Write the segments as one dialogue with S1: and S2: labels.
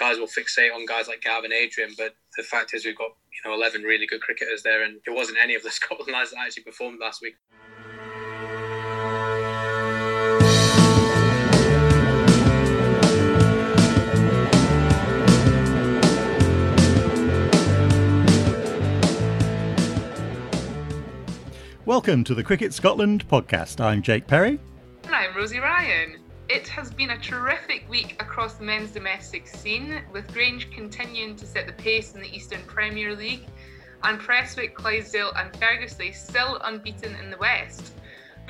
S1: guys will fixate on guys like Gavin Adrian, but the fact is we've got you know 11 really good cricketers there, and it wasn't any of the Scotland lads that actually performed last week.
S2: Welcome to the Cricket Scotland podcast. I'm Jake Perry.
S3: And I'm Rosie Ryan. It has been a terrific week across the men's domestic scene, with Grange continuing to set the pace in the Eastern Premier League, and Prestwick, Clydesdale, and Ferguslie still unbeaten in the West.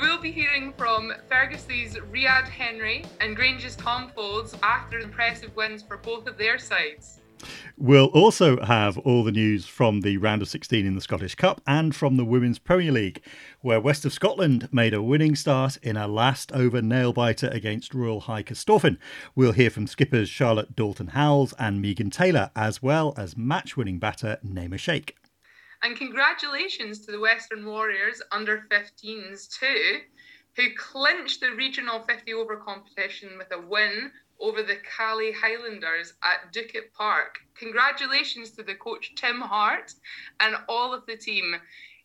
S3: We'll be hearing from Ferguslie's Riyad Henry and Grange's Tom Folds after impressive wins for both of their sides.
S2: We'll also have all the news from the round of 16 in the Scottish Cup and from the Women's Premier League, where West of Scotland made a winning start in a last over nail biter against Royal High Corstorphine. We'll hear from skippers Charlotte Dalton Howells and Megan Taylor, as well as match winning batter Naima Sheikh.
S3: And congratulations to the Western Warriors under 15s too, who clinched the regional 50 over competition with a win over the Caley Highlanders at Duckett Park. Congratulations to the coach Tim Hart and all of the team.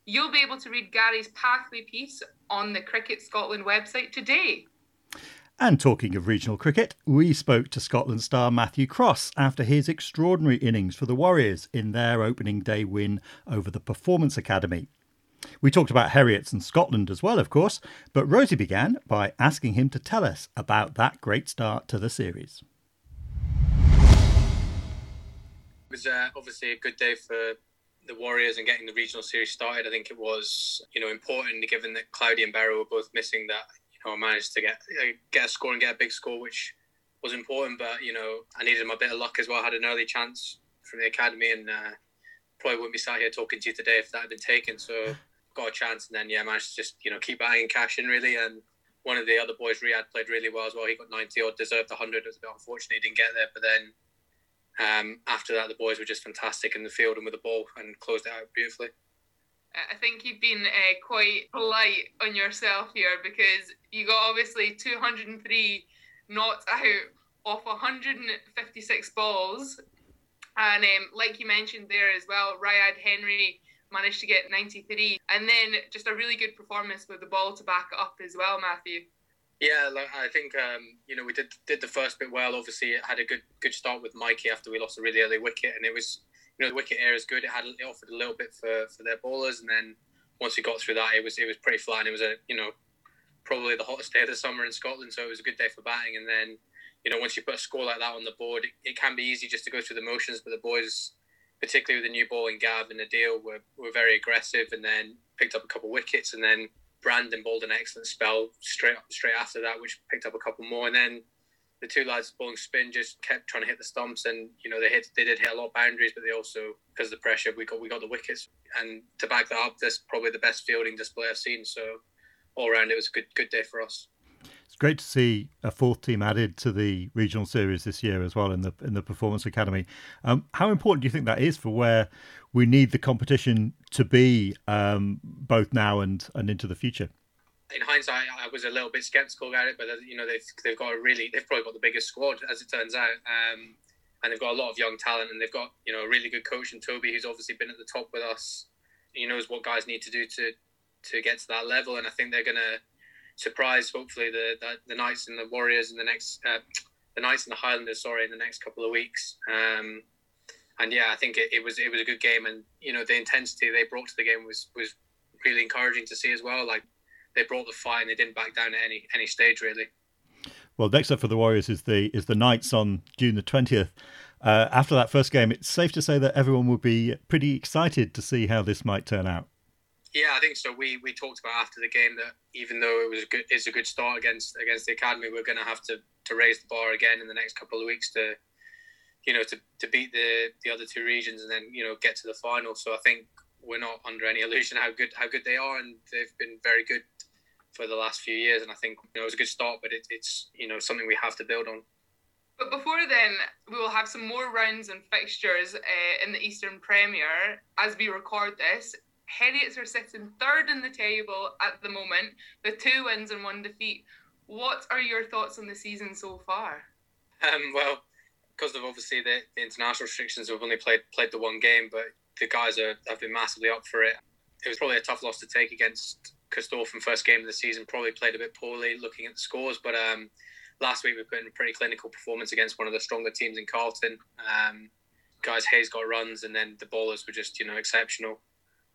S3: You'll be able to read Gary's pathway piece on the Cricket Scotland website today.
S2: And talking of regional cricket, we spoke to Scotland star Matthew Cross after his extraordinary innings for the Warriors in their opening day win over the Performance Academy. We talked about Heriots and Scotland as well, of course, but Rosie began by asking him to tell us about that great start to the series.
S1: It was uh, obviously a good day for the Warriors and getting the regional series started. I think it was, you know, important given that Cloudy and Barrow were both missing. That you know, I managed to get uh, get a score and get a big score, which was important. But you know, I needed my bit of luck as well. I had an early chance from the academy, and uh, probably wouldn't be sat here talking to you today if that had been taken. So got a chance, and then yeah, managed to just you know keep banging cash in really. And one of the other boys, Riyad, played really well as well. He got ninety odd, deserved hundred. It was a bit unfortunate he didn't get there, but then. Um, after that, the boys were just fantastic in the field and with the ball and closed it out beautifully.
S3: I think you've been uh, quite polite on yourself here because you got obviously 203 not out off 156 balls. And um, like you mentioned there as well, Riyad Henry managed to get 93. And then just a really good performance with the ball to back up as well, Matthew.
S1: Yeah, I think um, you know we did did the first bit well. Obviously, it had a good good start with Mikey after we lost a really early wicket, and it was you know the wicket area is good. It had it offered a little bit for, for their bowlers, and then once we got through that, it was it was pretty flat. And it was a you know probably the hottest day of the summer in Scotland, so it was a good day for batting. And then you know once you put a score like that on the board, it, it can be easy just to go through the motions. But the boys, particularly with the new ball in Gav and Adil, were were very aggressive, and then picked up a couple of wickets, and then Brandon bowled an excellent spell straight straight after that, which picked up a couple more, and then the two lads bowling spin just kept trying to hit the stumps, and you know they hit they did hit a lot of boundaries, but they also because of the pressure we got we got the wickets, and to back that up, that's probably the best fielding display I've seen. So all around, it was a good good day for us.
S2: It's great to see a fourth team added to the regional series this year as well in the in the Performance Academy. Um, how important do you think that is for where we need the competition to be, um, both now and and into the future?
S1: in hindsight, I was a little bit skeptical about it, but uh, you know they've they've got a really they've probably got the biggest squad as it turns out, um, and they've got a lot of young talent, and they've got you know a really good coach in Toby, who's obviously been at the top with us. He knows what guys need to do to to get to that level, and I think they're to surprise hopefully the, the, the Knights and the Warriors in the next uh, the Knights and the Highlanders, sorry, in the next couple of weeks. Um, and yeah, I think it, it was it was a good game, and you know the intensity they brought to the game was was really encouraging to see as well. Like they brought the fight and they didn't back down at any any stage really.
S2: Well, next up for the Warriors is the is the Knights on June the twentieth. Uh, after that first game, it's safe to say that everyone will be pretty excited to see how this might turn out.
S1: Yeah, I think so. We we talked about after the game that even though it was a good, it's a good start against against the academy, we're going to have to to raise the bar again in the next couple of weeks to, you know, to, to beat the the other two regions and then you know get to the final. So I think we're not under any illusion how good how good they are, and they've been very good for the last few years. And I think you know it was a good start, but it, it's you know something we have to build on.
S3: But before then, we will have some more rounds and fixtures uh, in the Eastern Premier as we record this. Heriots are sitting third in the table at the moment with two wins and one defeat. What are your thoughts on the season so far?
S1: Um, well, because of obviously the, the, international restrictions, we've only played played the one game, but the guys are have been massively up for it. It was probably a tough loss to take against Corstorphine first game of the season. Probably played a bit poorly looking at the scores, but um, last week we put in a pretty clinical performance against one of the stronger teams in Carlton. Um, guys, Hayes got runs, and then the bowlers were just you know exceptional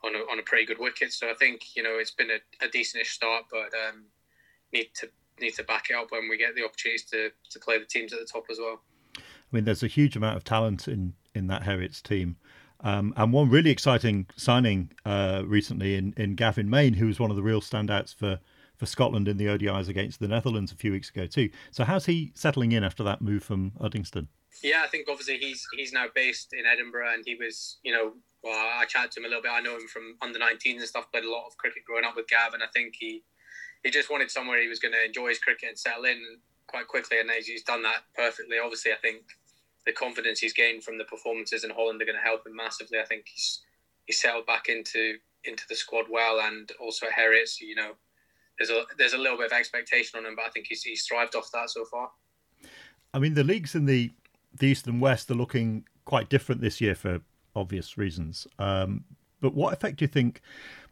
S1: on a, on a pretty good wicket. So I think you know it's been a, a decentish start, but um, need to need to back it up when we get the opportunities to to play the teams at the top as well.
S2: I mean, there's a huge amount of talent in in that Heriots team. Um, and one really exciting signing uh, recently in, in Gavin Main, who was one of the real standouts for, for Scotland in the ODIs against the Netherlands a few weeks ago too. So how's he settling in after that move from Uddingston?
S1: Yeah, I think obviously he's he's now based in Edinburgh, and he was you know well I chatted to him a little bit. I know him from under 19s and stuff. Played a lot of cricket growing up with Gav, and I think he he just wanted somewhere he was going to enjoy his cricket and settle in quite quickly, and he's done that perfectly. Obviously, I think the confidence he's gained from the performances in Holland are going to help him massively. I think he's he's settled back into into the squad well, and also at Heriots, you know, there's a there's a little bit of expectation on him, but I think he's he's thrived off that so far.
S2: I mean, the leagues in the the East and West are looking quite different this year for obvious reasons. Um, but what effect do you think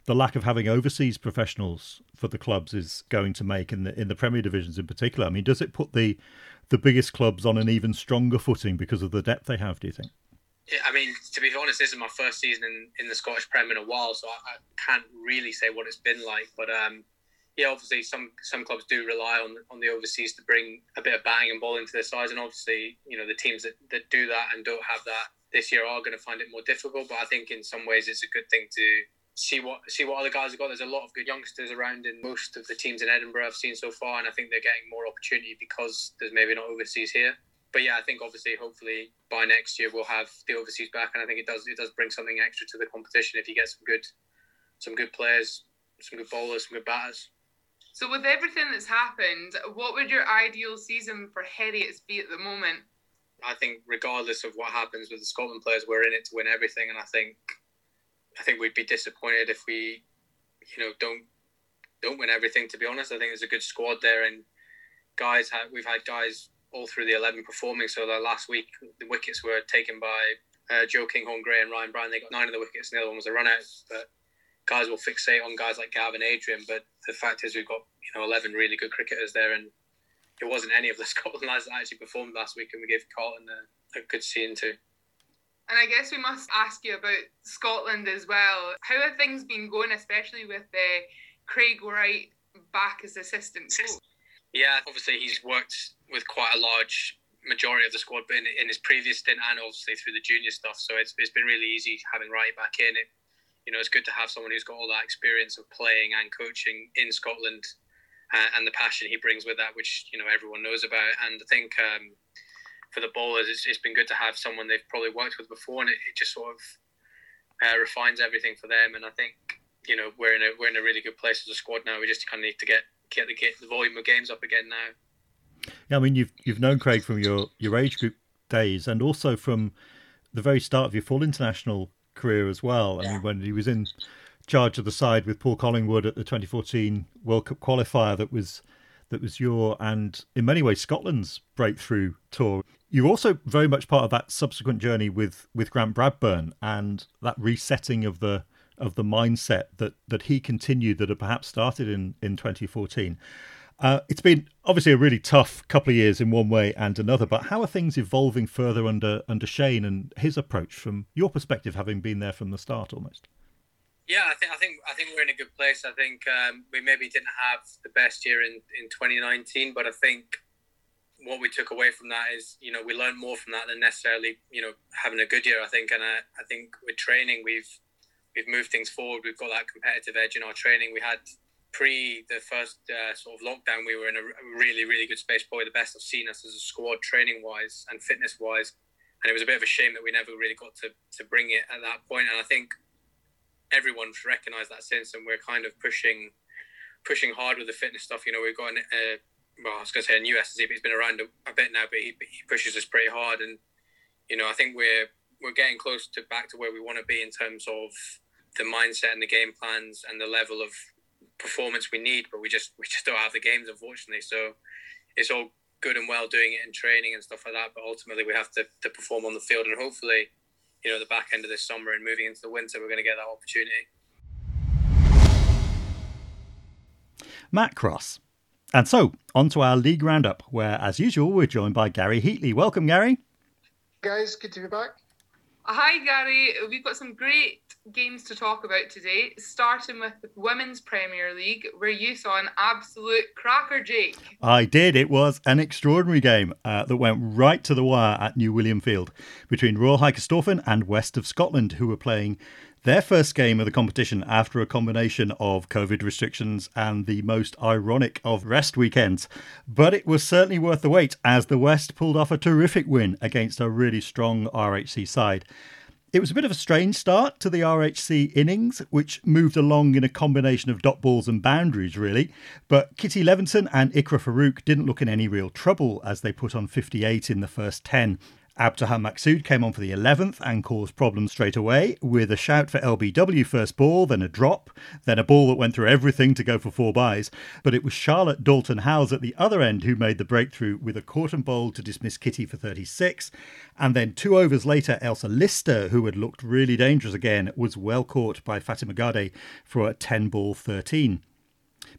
S2: the lack of having overseas professionals for the clubs is going to make in the in the Premier divisions in particular? I mean, does it put the the biggest clubs on an even stronger footing because of the depth they have? Do you think?
S1: I mean, to be honest, this is my first season in, in the Scottish Prem in a while, so I, I can't really say what it's been like. But um, yeah, obviously some some clubs do rely on on the overseas to bring a bit of bang and ball into their sides, and obviously you know the teams that, that do that and don't have that this year are going to find it more difficult. But I think in some ways it's a good thing to see what see what other guys have got. There's a lot of good youngsters around in most of the teams in Edinburgh I've seen so far, and I think they're getting more opportunity because there's maybe not overseas here. But yeah, I think obviously, hopefully by next year we'll have the overseas back, and I think it does it does bring something extra to the competition if you get some good some good players, some good bowlers, some good batters.
S3: So, with everything that's happened, what would your ideal season for Heriots be at the moment?
S1: I think, regardless of what happens with the Scotland players, we're in it to win everything. And I think, I think we'd be disappointed if we, you know, don't don't win everything. To be honest, I think there's a good squad there, and guys, we've had guys all through the eleven performing. So the last week, the wickets were taken by uh, Joe Kinghorn Gray and Ryan Brand. They got nine of the wickets, and the other one was a run out. But guys will fixate on guys like Gavin Adrian, but the fact is we've got you know eleven really good cricketers there, and it wasn't any of the Scotland lads that actually performed last week, and we gave Carlton a, a good scene too.
S3: And I guess we must ask you about Scotland as well. How have things been going, especially with uh, Craig Wright back as assistant coach?
S1: Yeah, obviously he's worked with quite a large majority of the squad in, in his previous stint and obviously through the junior stuff. So it's, it's been really easy having Wright back in. It, you know, it's good to have someone who's got all that experience of playing and coaching in Scotland uh, and the passion he brings with that, which, you know, everyone knows about. And I think um, for the bowlers, it's, it's been good to have someone they've probably worked with before and it, it just sort of uh, refines everything for them. And I think, you know, we're in a, we're in a really good place as a squad now. We just kind of need to get, get the, get the volume of games up again now.
S2: Yeah, I mean, you've you've known Craig from your, your age group days, and also from the very start of your full international career as well. I yeah. mean, when he was in charge of the side with Paul Collingwood at the 2014 World Cup qualifier, that was that was your and in many ways Scotland's breakthrough tour. You're also very much part of that subsequent journey with with Grant Bradburn and that resetting of the of the mindset that that he continued that had perhaps started in in 2014. Uh, it's been obviously a really tough couple of years in one way and another, but how are things evolving further under under Shane and his approach from your perspective, having been there from the start almost?
S1: Yeah, I think I think I think we're in a good place. I think um, we maybe didn't have the best year in, in 2019, but I think what we took away from that is you know we learned more from that than necessarily you know having a good year. I think, and I, I think with training we've we've moved things forward. We've got that competitive edge in our training. We had pre the first uh, sort of lockdown, we were in a really, really good space. Probably the best I've seen us as a squad, training wise and fitness wise. And it was a bit of a shame that we never really got to, to bring it at that point. And I think everyone's recognised that since, and we're kind of pushing pushing hard with the fitness stuff. You know, we've got an, uh, well, I was going to say a new SSE, but he's been around a, a bit now, but he, he pushes us pretty hard. And you know, I think we're we're getting close to back to where we want to be in terms of the mindset and the game plans and the level of performance we need, but we just we just don't have the games, unfortunately. So it's all good and well doing it in training and stuff like that, but ultimately we have to, to perform on the field, and hopefully, you know, the back end of this summer and moving into the winter, we're going to get that opportunity.
S2: Matt Cross. And so, on to our league roundup, where, as usual, we're joined by Gary Heatley. Welcome, Gary.
S4: Guys, good to be back.
S3: Hi, Gary. We've got some great games to talk about today, starting with the Women's Premier League, where you saw an absolute cracker, Jake.
S2: I did. It was an extraordinary game uh, that went right to the wire at New William Field between Royal High Corstorphine and West of Scotland, who were playing their first game of the competition after a combination of COVID restrictions and the most ironic of rest weekends. But it was certainly worth the wait as the West pulled off a terrific win against a really strong RHC side. It was a bit of a strange start to the RHC innings, which moved along in a combination of dot balls and boundaries, really. But Kitty Levinson and Ikra Farouk didn't look in any real trouble as they put on 58 in the first 10. Abtaha Maksud came on for the 11th and caused problems straight away with a shout for LBW first ball, then a drop, then a ball that went through everything to go for four byes. But it was Charlotte Dalton Howes at the other end who made the breakthrough with a caught and bowl to dismiss Kitty for 36. And then two overs later, Elsa Lister, who had looked really dangerous again, was well caught by Fatima Gade for a 10 ball 13.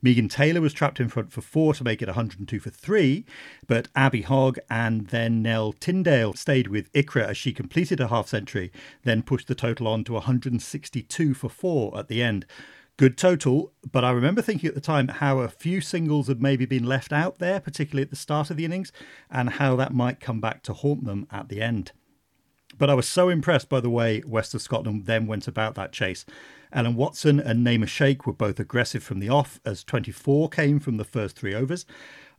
S2: Megan Taylor was trapped in front for four to make it 102 for three, but Abby Hogg and then Nell Tyndale stayed with Ikra as she completed a half century, then pushed the total on to 162 for four at the end. Good total, but I remember thinking at the time how a few singles had maybe been left out there, particularly at the start of the innings, and how that might come back to haunt them at the end. But I was so impressed by the way West of Scotland then went about that chase. Ellen Watson and Naima Sheikh were both aggressive from the off as 24 came from the first three overs.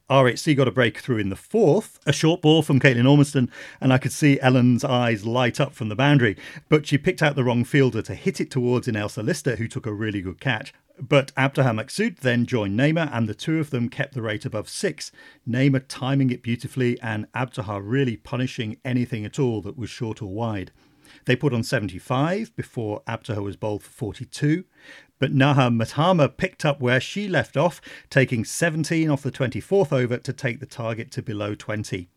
S2: RHC got a breakthrough in the fourth, a short ball from Caitlin Ormiston, and I could see Ellen's eyes light up from the boundary. But she picked out the wrong fielder to hit it towards in Elsa Lister, who took a really good catch. But Abtaha Maksud then joined Naima, and the two of them kept the rate above six. Naima timing it beautifully, and Abtaha really punishing anything at all that was short or wide. They put on 75 before Abtaha was bowled for 42. But Naha Matama picked up where she left off, taking 17 off the 24th over to take the target to below 20.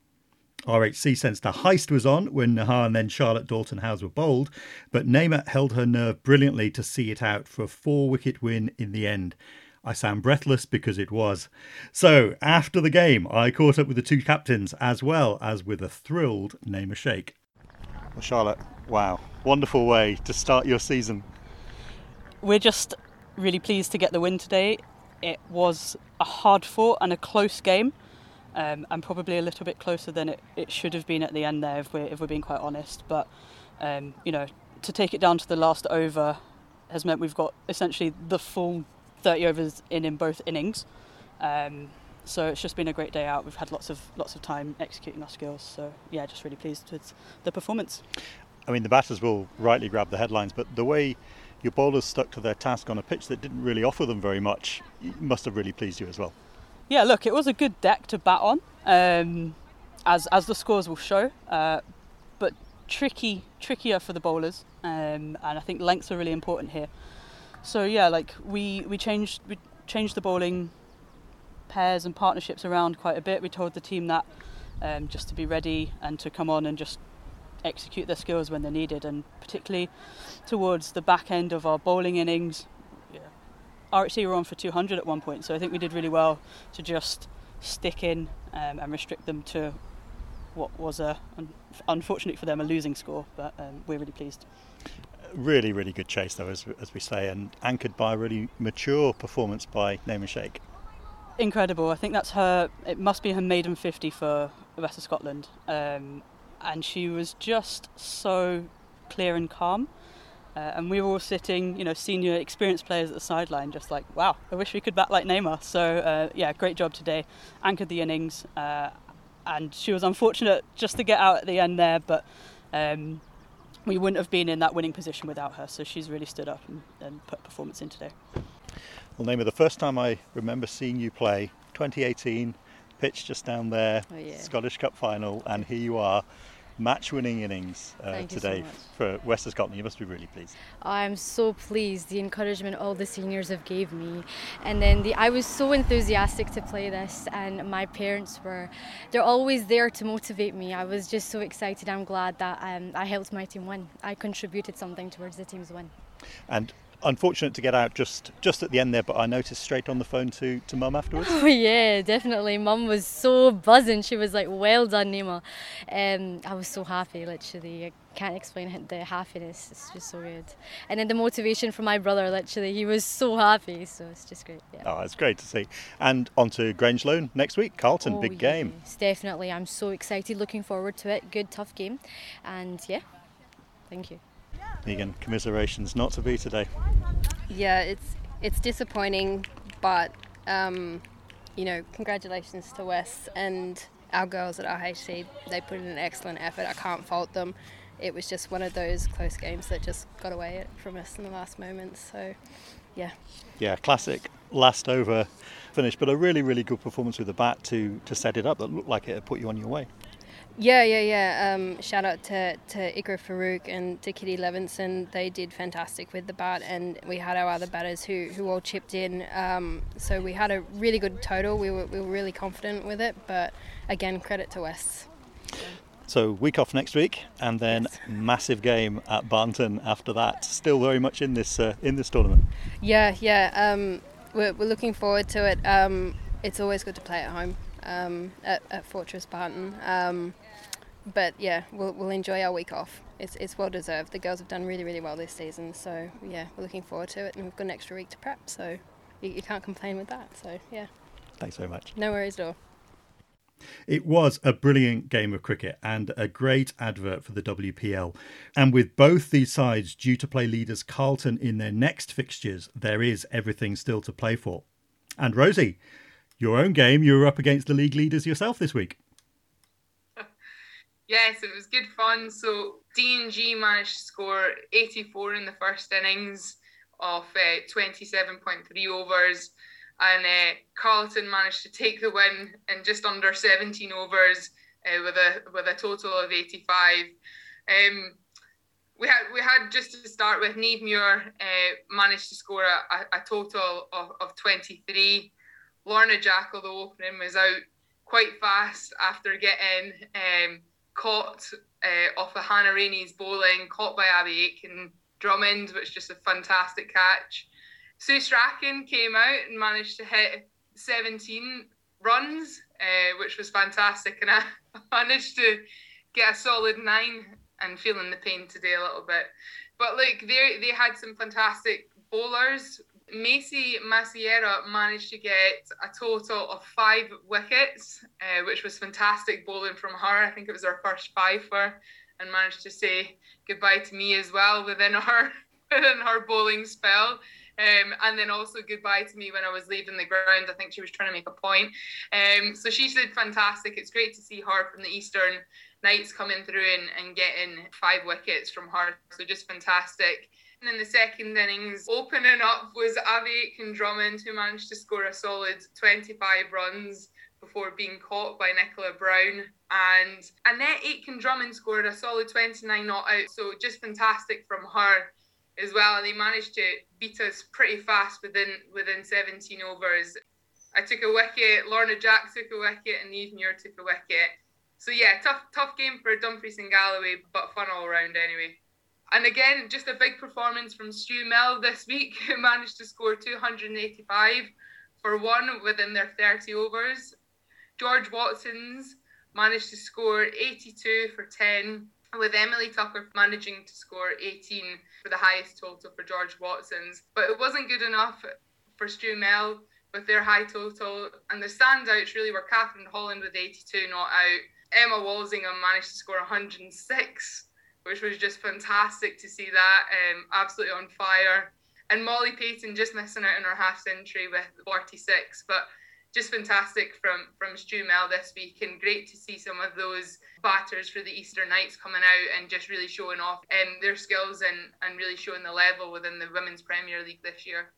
S2: RHC sensed a heist was on when Naha and then Charlotte Dalton Howes were bowled, but Naima held her nerve brilliantly to see it out for a four wicket win in the end. I sound breathless because it was. So, after the game, I caught up with the two captains as well as with a thrilled Naima Sheikh. Well, Charlotte, wow, wonderful way to start your season.
S5: We're just really pleased to get the win today. It was a hard fought and a close game, um, and probably a little bit closer than it, it should have been at the end there, if we're, if we're being quite honest. But, um, you know, to take it down to the last over has meant we've got essentially the full 30 overs in in both innings. Um, so it's just been a great day out. We've had lots of lots of time executing our skills. So yeah, just really pleased with the performance.
S2: I mean, the batters will rightly grab the headlines, but the way your bowlers stuck to their task on a pitch that didn't really offer them very much must have really pleased you as well.
S5: Yeah, look, it was a good deck to bat on, um, as as the scores will show, uh, but tricky, trickier for the bowlers, um, and I think lengths are really important here. So yeah, like we we changed we changed the bowling pairs and partnerships around quite a bit. We told the team that um, just to be ready and to come on and just execute their skills when they're needed, and particularly towards the back end of our bowling innings. Yeah. RHC were on for 200 at one point, so I think we did really well to just stick in um, and restrict them to what was a, unfortunately for them, a losing score, but um, we're really pleased.
S2: Really, really good chase, though, as, as we say, and anchored by a really mature performance by Naima Sheikh
S5: incredible. I think that's her. It must be her maiden fifty for the rest of Scotland, um, and she was just so clear and calm. Uh, and we were all sitting, you know, senior experienced players at the sideline, just like, wow, I wish we could bat like Naima. So uh, yeah, great job today. Anchored the innings, uh, and she was unfortunate just to get out at the end there, but. Um, we wouldn't have been in that winning position without her, so she's really stood up and, and put performance in today.
S2: Well, name of the first time I remember seeing you play, 2018, pitch just down there, oh, yeah. Scottish Cup final, and here you are. Match-winning innings uh, today
S6: so
S2: for West of Scotland. You must be really pleased.
S6: I'm so pleased. The encouragement all the seniors have gave me, and then the, I was so enthusiastic to play this, and my parents were. They're always there to motivate me. I was just so excited. I'm glad that um, I helped my team win. I contributed something towards the team's win.
S2: And unfortunate to get out just just at the end there, but I noticed straight on the phone to to mum afterwards.
S6: Oh yeah, definitely. Mum was so buzzing. She was like, "Well done, Naima." Um, I was so happy. Literally, I can't explain the happiness. It's just so good. And then the motivation from my brother. Literally, he was so happy. So it's just great. Yeah.
S2: Oh, it's great to see. And on to Grangeloan next week. Carlton,
S6: oh,
S2: big game.
S6: Yes, definitely. I'm so excited. Looking forward to it. Good, tough game. And yeah, thank you.
S2: Megan, commiserations not to be today.
S7: Yeah, it's it's disappointing, but um, you know, congratulations to Wes and our girls at RHC. They put in an excellent effort. I can't fault them. It was just one of those close games that just got away from us in the last moments. So, yeah.
S2: Yeah, classic last over finish, but a really, really good performance with the bat to to set it up that looked like it had put you on your way.
S7: Yeah, yeah, yeah. Um, shout out to, to Ikra Farouk and to Kitty Levinson. They did fantastic with the bat, and we had our other batters who, who all chipped in. Um, so we had a really good total. We were, we were really confident with it, but again, credit to West.
S2: So week off next week, and then yes. massive game at Barnton after that. Still very much in this uh, in this tournament.
S7: Yeah, yeah. Um, we're, we're looking forward to it. Um, it's always good to play at home um, at, at, Fortress Barnton. But yeah, we'll, we'll enjoy our week off. It's, it's well deserved. The girls have done really, really well this season. So yeah, we're looking forward to it. And we've got an extra week to prep. So you, you can't complain with that. So yeah.
S2: Thanks very much.
S7: No worries at all.
S2: It was a brilliant game of cricket and a great advert for the WPL. And with both these sides due to play leaders Carlton in their next fixtures, there is everything still to play for. And Rosie, your own game, you were up against the league leaders yourself this week.
S3: Yes, it was good fun. So D&G managed to score 84 in the first innings of uh, 27.3 overs, and uh, Carlton managed to take the win in just under 17 overs uh, with a with a total of 85. Um, we had we had just to start with Neve Muir uh, managed to score a, a total of, of 23 Lorna Jack, although opening, was out quite fast after getting um, caught uh, off of Hannah Rainey's bowling, caught by Abby Aitken Drummond, which is just a fantastic catch. Sue Strachan came out and managed to hit 17 runs, uh, which was fantastic, and I managed to get a solid nine and feeling the pain today a little bit. But like they they had some fantastic bowlers. Maisie Maceira managed to get a total of five wickets, uh, which was fantastic bowling from her. I think it was her first five for, and managed to say goodbye to me as well within her within her bowling spell. Um, and then also goodbye to me when I was leaving the ground. I think she was trying to make a point. Um, so she did fantastic. It's great to see her from the Eastern Knights coming through and, and getting five wickets from her. So just fantastic in the second innings. Opening up was Abby Aitken Drummond, who managed to score a solid 25 runs before being caught by Nicola Brown. And Annette Aitken Drummond scored a solid 29 not out. So just fantastic from her as well. And they managed to beat us pretty fast within within 17 overs. I took a wicket, Lorna Jack took a wicket, and Eve Muir took a wicket. So yeah, tough tough game for Dumfries and Galloway, but fun all round anyway. And again, just a big performance from Stu Mel this week, who managed to score 285 for one within their 30 overs. George Watson's managed to score 82 for 10, with Emily Tucker managing to score 18 for the highest total for George Watson's. But it wasn't good enough for Stu Mel with their high total. And the standouts really were Catherine Holland with 82 not out. Emma Walsingham managed to score 106 which was just fantastic to see that. Um, absolutely on fire. And Molly Payton just missing out on her half century with 46, but just fantastic from from Stu Mel this week, and great to see some of those batters for the Eastern Knights coming out and just really showing off um, their skills and and really showing the level within the Women's Premier League this year.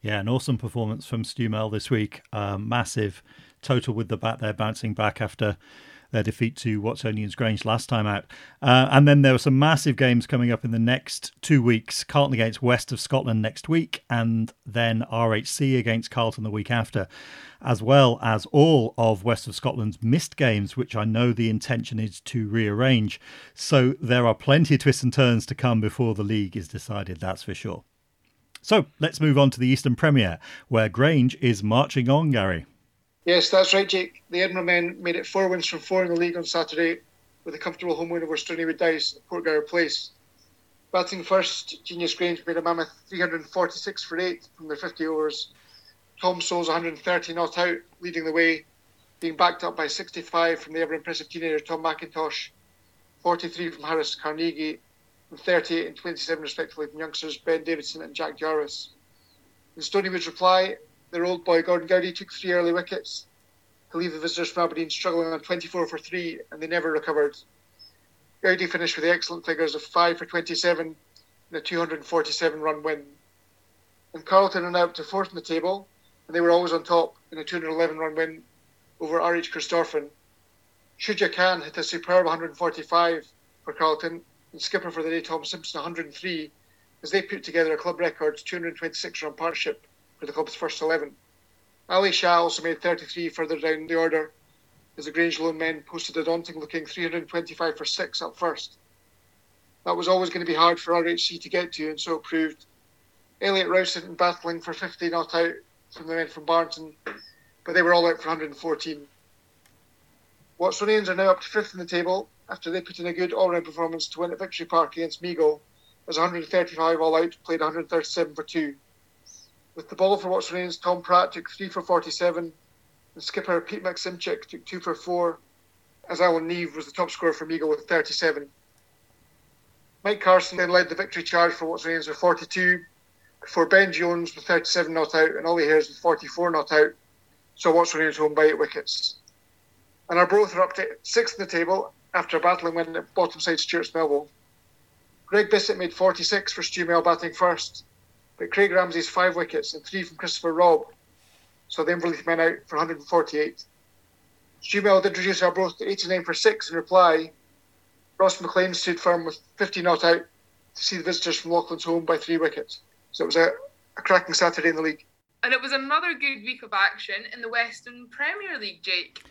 S2: Yeah, an awesome performance from Stu Mel this week. Um, massive total with the bat there, bouncing back after their defeat to Watsonians Grange last time out. Uh, and then there are some massive games coming up in the next two weeks Carlton against West of Scotland next week, and then RHC against Carlton the week after, as well as all of West of Scotland's missed games, which I know the intention is to rearrange. So there are plenty of twists and turns to come before the league is decided, that's for sure. So let's move on to the Eastern Premier, where Grange is marching on, Gary.
S4: Yes, that's right, Jake. The Edinburgh men made it four wins from four in the league on Saturday with a comfortable home win over Stoneywood Dyce at Portgower Place. Batting first, Genius Grange made a mammoth 346 for 8 from their 50 overs. Tom Sole's 130 not out, leading the way, being backed up by 65 from the ever impressive teenager Tom McIntosh, 43 from Harris Carnegie, and 38 and 27 respectively from youngsters Ben Davidson and Jack Jarvis. In Stoneywood's reply, their old boy Gordon Goudie took three early wickets to leave the visitors from Aberdeen struggling on 24 for three, and they never recovered. Goudie finished with the excellent figures of 5 for 27 and a 247 run win. And Carlton are now up to fourth in the table, and they were always on top in a 211 run win over RH Corstorphine. Shuja Khan hit a superb 145 for Carlton, and skipper for the day Tom Simpson 103 as they put together a club record 226 run partnership for the club's first 11. Ali Shah also made 33 further down the order as the Grange Lone men posted a daunting looking 325 for 6 up first. That was always going to be hard for RHC to get to, and so it proved. Elliot Rowson battling for 50 not out from the men from Barnton, but they were all out for 114. Watsonians are now up to fifth in the table after they put in a good all round performance to win at Victoria Park against Meigle as 135 all out, played 137 for 2. With the ball for Watsonians, Tom Pratt took 3 for 47, and skipper Pete Maximchik took 2 for 4, as Alan Neve was the top scorer for Meigle with 37. Mike Carson then led the victory charge for Watsonians with 42, before Ben Jones with 37 not out and Ollie Hares with 44 not out, so Watsonians home by 8 wickets. And Arbroath are up to sixth in the table after a battling win at bottom side Stewart's Melville. Greg Bissett made 46 for Stu Mel batting first, but Craig Ramsey's five wickets and three from Christopher Robb, so the Inverleith men out for 148. Stu Mel did reduce Arbroath to 89 for six in reply. Ross McLean stood firm with 50 not out to see the visitors from Lochlands home by three wickets. So it was a, a cracking Saturday in the league.
S3: And it was another good week of action in the Western Premier League, Jake.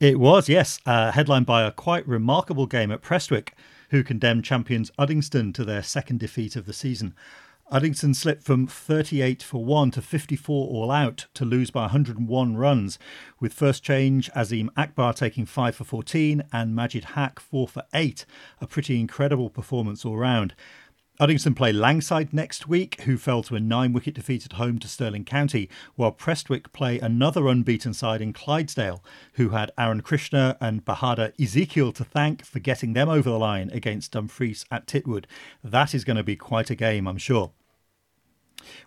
S2: It was, yes, uh, headlined by a quite remarkable game at Prestwick, who condemned champions Uddingston to their second defeat of the season. Uddingston slipped from 38 for 1 to 54 all out to lose by 101 runs, with first change Azim Akbar taking 5 for 14 and Majid Haq 4 for 8. A pretty incredible performance all round. Uddingston play Langside next week, who fell to a nine wicket defeat at home to Stirling County, while Prestwick play another unbeaten side in Clydesdale, who had Aaron Krishna and Bahadur Ezekiel to thank for getting them over the line against Dumfries at Titwood. That is going to be quite a game, I'm sure.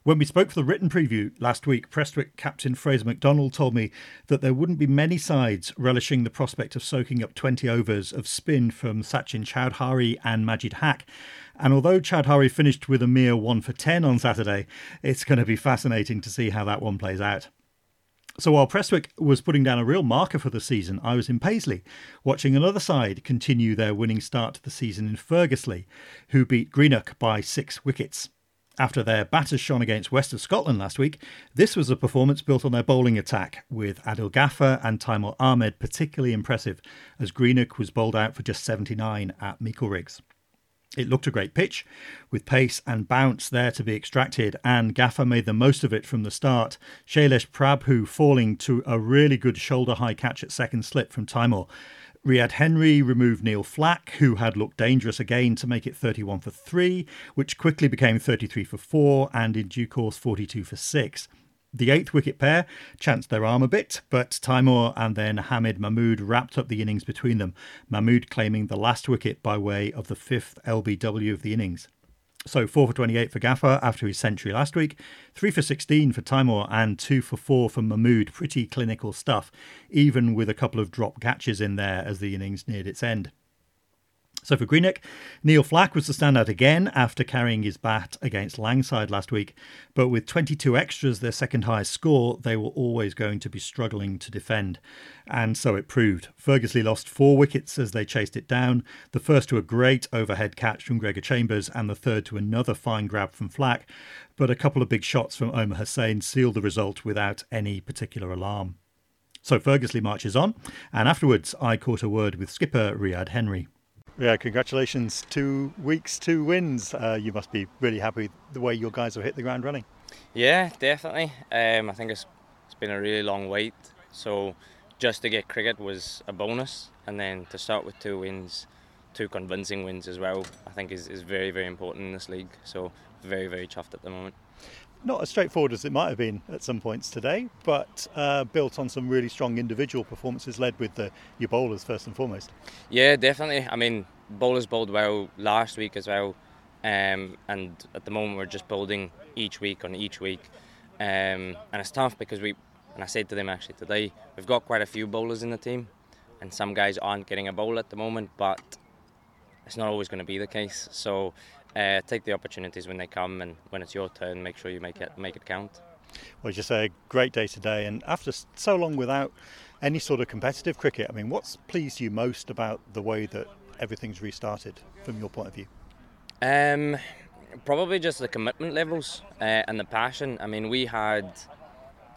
S2: When we spoke for the written preview last week, Prestwick captain Fraser McDonald told me that there wouldn't be many sides relishing the prospect of soaking up 20 overs of spin from Sachin Chowdhury and Majid Haq. And although Chowdhury finished with a mere 1 for 10 on Saturday, it's going to be fascinating to see how that one plays out. So while Prestwick was putting down a real marker for the season, I was in Paisley, watching another side continue their winning start to the season in Ferguslie, who beat Greenock by six wickets. After their batters shone against West of Scotland last week, this was a performance built on their bowling attack, with Adil Gaffer and Taimur Ahmed particularly impressive, as Greenock was bowled out for just 79 at Meikle It looked a great pitch, with pace and bounce there to be extracted, and Gaffer made the most of it from the start. Shailesh Prabhu falling to a really good shoulder high catch at second slip from Taimur. Riyad Henry removed Neil Flack, who had looked dangerous again, to make it 31 for 3, which quickly became 33 for 4 and in due course 42 for 6. The eighth wicket pair chanced their arm a bit, but Taimur and then Hamid Mahmood wrapped up the innings between them, Mahmood claiming the last wicket by way of the fifth LBW of the innings. So 4 for 28 for Gaffer after his century last week, 3 for 16 for Taimur, and 2 for 4 for Mahmood. Pretty clinical stuff, even with a couple of drop catches in there as the innings neared its end. So for Greenock, Neil Flack was the standout again after carrying his bat against Langside last week. But with 22 extras, their second highest score, they were always going to be struggling to defend. And so it proved. Ferguslie lost four wickets as they chased it down, the first to a great overhead catch from Gregor Chambers, and the third to another fine grab from Flack. But a couple of big shots from Omar Hussain sealed the result without any particular alarm. So Ferguslie marches on, and afterwards I caught a word with skipper Riyad Henry. Yeah, congratulations. Two weeks, two wins. Uh, you must be really happy the way your guys have hit the ground running.
S8: Yeah, definitely. Um, I think it's, it's been a really long wait. So just to get cricket was a bonus. And then to start with two wins, two convincing wins as well, I think is, is very, very important in this league. So very, very chuffed at the moment
S2: not as straightforward as it might have been at some points today, but uh, built on some really strong individual performances, led with the, your bowlers first and foremost.
S8: Yeah, definitely. I mean, bowlers bowled well last week as well, um, and at the moment we're just building each week on each week, um, and it's tough because we. And I said to them actually today, we've got quite a few bowlers in the team, and some guys aren't getting a bowl at the moment, but it's not always going to be the case. So uh, take the opportunities when they come, and when it's your turn, make sure you make it make it count.
S2: Well, just a great day today, and after so long without any sort of competitive cricket, I mean, what's pleased you most about the way that everything's restarted from your point of view?
S8: Um, probably just the commitment levels uh, and the passion. I mean, we had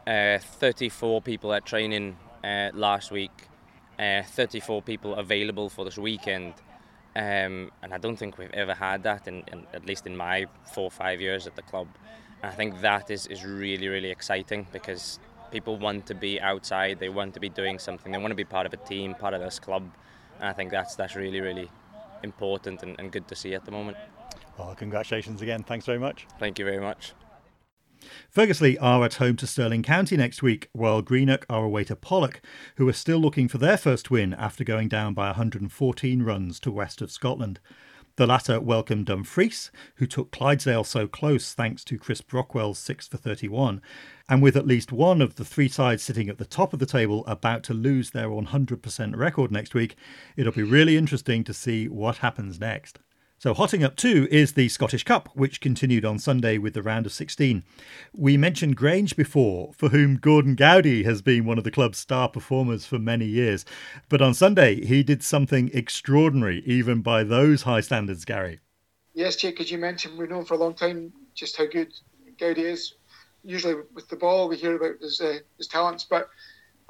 S8: uh, 34 people at training uh, last week, uh, 34 people available for this weekend. Um, and I don't think we've ever had that, in, in, at least in my four or five years at the club. And I think that is, is really, really exciting because people want to be outside, they want to be doing something, they want to be part of a team, part of this club. And I think that's, that's really, really important and, and good to see at the moment.
S2: Well, congratulations again. Thanks very much.
S8: Thank you very much.
S2: Ferguslie are at home to Stirling County next week, while Greenock are away to Pollok, who are still looking for their first win after going down by 114 runs to west of Scotland. The latter welcomed Dumfries, who took Clydesdale so close thanks to Chris Brockwell's 6 for 31. And with at least one of the three sides sitting at the top of the table about to lose their 100% record next week, it'll be really interesting to see what happens next. So, hotting up too is the Scottish Cup, which continued on Sunday with the round of 16. We mentioned Grange before, for whom Gordon Goudie has been one of the club's star performers for many years. But on Sunday, he did something extraordinary, even by those high standards, Gary.
S4: Yes, Jake, as you mentioned, we've known for a long time just how good Goudie is. Usually with the ball, we hear about his, uh, his talents, but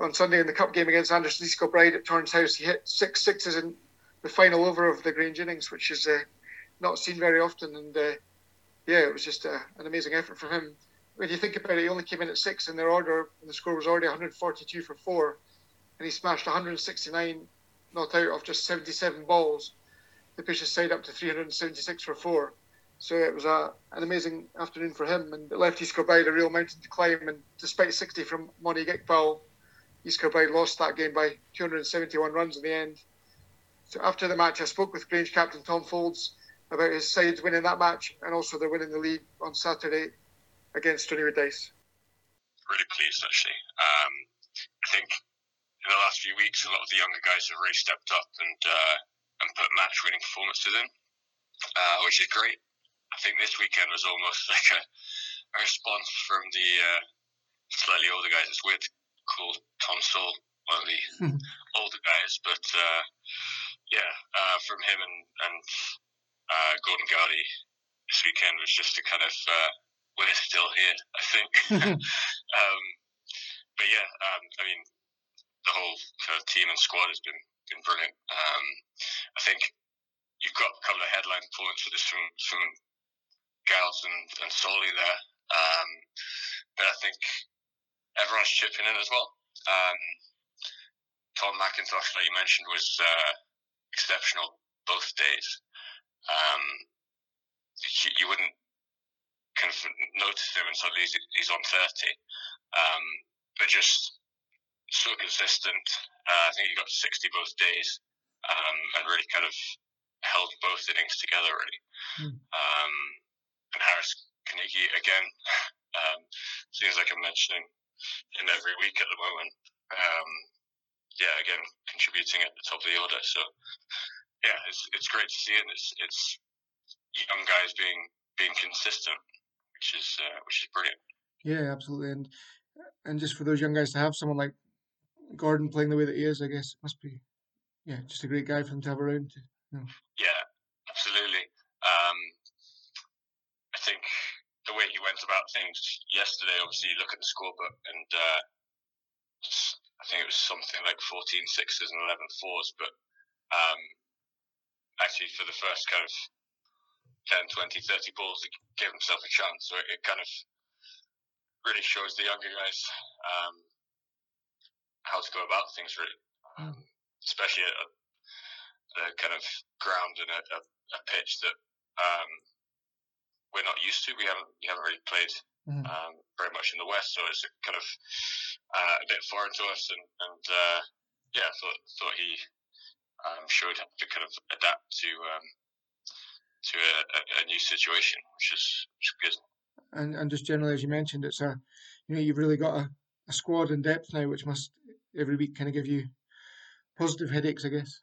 S4: on Sunday in the cup game against Anderson East Kilbride at Torrance House, he hit six sixes in the final over of the Grange innings, which is uh, not seen very often. And uh, yeah, it was just uh, an amazing effort from him. When you think about it, he only came in at six in their order, and the score was already 142 for four, and he smashed 169 not out of just 77 balls to push his side up to 376 for four. So it was a, an amazing afternoon for him, and it left East Kilbride a real mountain to climb. And despite 60 from Monique Iqbal, East Kilbride lost that game by 271 runs in the end. So after the match, I spoke with Grange captain Tom Folds, about his sides winning that match and also they're winning the league on Saturday against Stoneywood Dyce.
S9: Really pleased actually. Um, I think in the last few weeks a lot of the younger guys have really stepped up and uh, and put match winning performances in, uh, which is great. I think this weekend was almost like a, a response from the uh, slightly older guys. It's weird to call Tom Sole one of the older guys, but uh, yeah, uh, from him and, and uh, Gordon Goudie this weekend was just a kind of uh, we're still here, I think. um, but yeah, um, I mean, the whole kind of team and squad has been been brilliant. Um, I think you've got a couple of headline performances from from Gals and, and Solly there, um, but I think everyone's chipping in as well. Um, Tom McIntosh, like you mentioned, was uh, exceptional both days um, you, you, wouldn't kind of notice him until he's, he's on 30. Um, but just so consistent. Uh, I think he got 60 both days um, and really kind of held both innings together, really. Mm. Um, and Harris Carnegie, again, um, seems like I'm mentioning him every week at the moment. Um, yeah, again, contributing at the top of the order. So yeah, it's it's great to see, and it's it's young guys being being consistent, which is uh, which is brilliant.
S4: Yeah, absolutely, and and just for those young guys to have someone like Gordon playing the way that he is, I guess it must be yeah, just a great guy for them to have around. To, you know.
S9: Yeah, absolutely. Um, I think the way he went about things yesterday, obviously, you look at the scorebook and uh, I think it was something like 14 sixes and 11 fours, but um, actually for the first kind of 10, 20, 30 balls, he gave himself a chance. So it, kind of really shows the younger guys um, how to go about things, really, um, especially at a, a, kind of ground and a, a, pitch that um, we're not used to. We haven't we haven't really played mm-hmm. um, very much in the West, so it's kind of uh, a bit foreign to us. And, and uh, yeah, thought thought he um, showed how to kind of adapt to um, to a, a, new situation, which is, which is good.
S4: And and just generally, as you mentioned, it's a you know you've really got a, a squad in depth now, which must every week kind of give you positive headaches, I guess.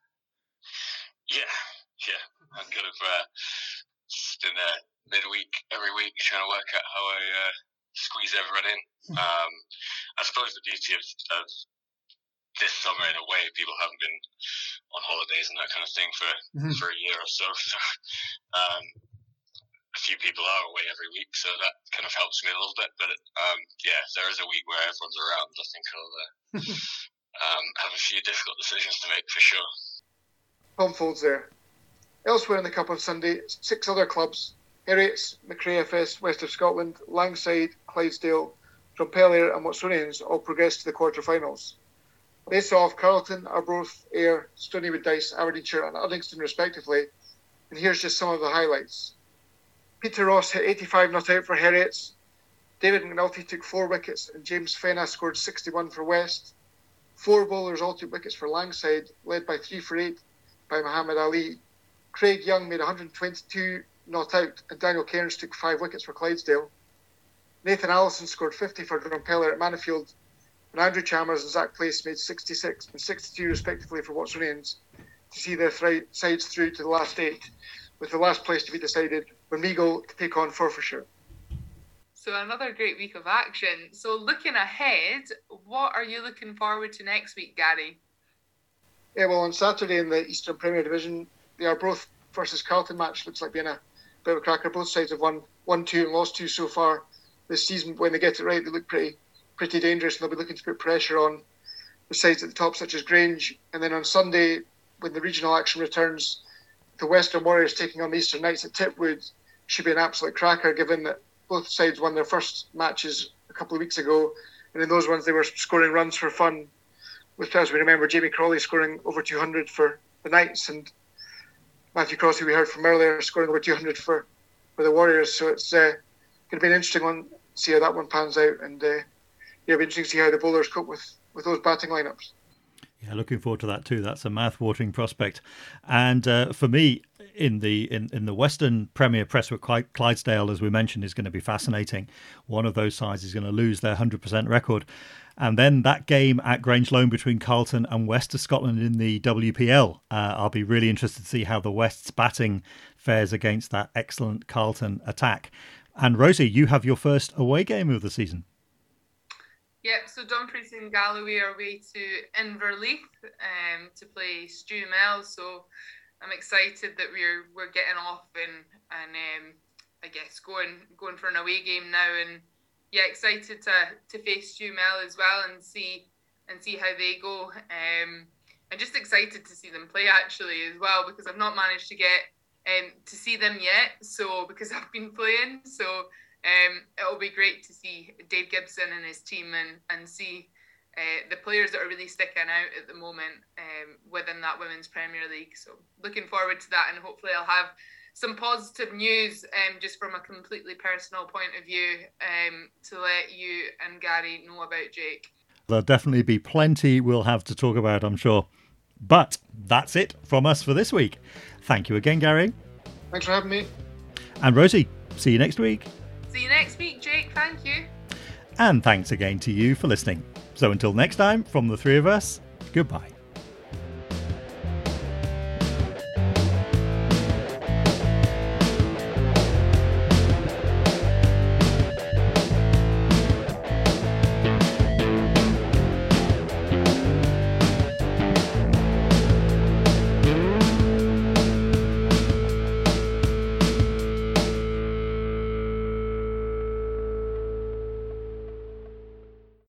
S9: Yeah, yeah. I'm kind of uh, just in a midweek every week trying to work out how I uh, squeeze everyone in. Um, I suppose the beauty of, of this summer, in a way, people haven't been on holidays and that kind of thing for mm-hmm. for a year or so. So um, a few people are away every week, so that kind of helps me a little bit. But um, yeah, if there is a week where everyone's around, I think I'll uh, um, have a few difficult decisions to make for sure.
S4: Tom Sole's there. Elsewhere in the Cup on Sunday, six other clubs Heriots, McRae FS, West of Scotland, Langside, Clydesdale, Drumpellier, and Watsonians all progressed to the quarter-finals. They saw off Carlton, Arbroath, Ayr, Stoneywood Dyce, Aberdeenshire, and Uddingston, respectively. And here's just some of the highlights. Peter Ross hit 85 not out for Heriots. David McNulty took four wickets, and James Fenna scored 61 for West. Four bowlers all took wickets for Langside, led by three for eight by Muhammad Ali. Craig Young made 122 not out, and Daniel Cairns took five wickets for Clydesdale. Nathan Allison scored 50 for Drumpellier at Mannofield, and Andrew Chalmers and Zach Place made 66 and 62 respectively for Watsonians to see their th- sides through to the last eight, with the last place to be decided when Meigle to take on Forfarshire.
S3: So another great week of action. So looking ahead, what are you looking forward to next week, Gary?
S4: Yeah, well, on Saturday in the Eastern Premier Division, the Arbroath versus Carlton match looks like being a bit of a cracker. Both sides have won one, two, and lost two so far this season. When they get it right, they look pretty pretty dangerous, and they'll be looking to put pressure on the sides at the top, such as Grange. And then on Sunday, when the regional action returns, the Western Warriors taking on the Eastern Knights at Titwood should be an absolute cracker, given that both sides won their first matches a couple of weeks ago, and in those ones they were scoring runs for fun. With, as we remember, Jamie Crawley scoring over 200 for the Knights, and Matthew Cross, who we heard from earlier, scoring over 200 for, for the Warriors. So it's uh, going to be an interesting one. To see how that one pans out, and uh, yeah, it'll be interesting to see how the bowlers cope with with those batting lineups.
S2: Yeah, looking forward to that too. That's a mouth-watering prospect. And uh, for me, in the in, in the Western Premier Prestwick Clydesdale, as we mentioned, is going to be fascinating. One of those sides is going to lose their 100% record. And then that game at Grangeloan between Carlton and West of Scotland in the WPL. Uh, I'll be really interested to see how the West's batting fares against that excellent Carlton attack. And Rosie, you have your first away game of the season.
S3: Yep, so Dumfries and Galloway are away to Inverleith um, to play Stewmel. So I'm excited that we're we're getting off and and um, I guess going going for an away game now and yeah, excited to to face Stewmel as well and see and see how they go. Um, I'm just excited to see them play actually as well because I've not managed to get um, to see them yet. So because I've been playing, so um, it'll be great to see Dave Gibson and his team and and see uh, the players that are really sticking out at the moment um, within that women's Premier League. So looking forward to that, and hopefully I'll have some positive news, um, just from a completely personal point of view, um, to let you and Gary know about Jake.
S2: There'll definitely be plenty we'll have to talk about, I'm sure. But that's it from us for this week. Thank you again, Gary.
S4: Thanks for having me.
S2: And Rosie, see you next week.
S3: See you next week, Jake. Thank you.
S2: And thanks again to you for listening. So until next time, from the three of us, goodbye.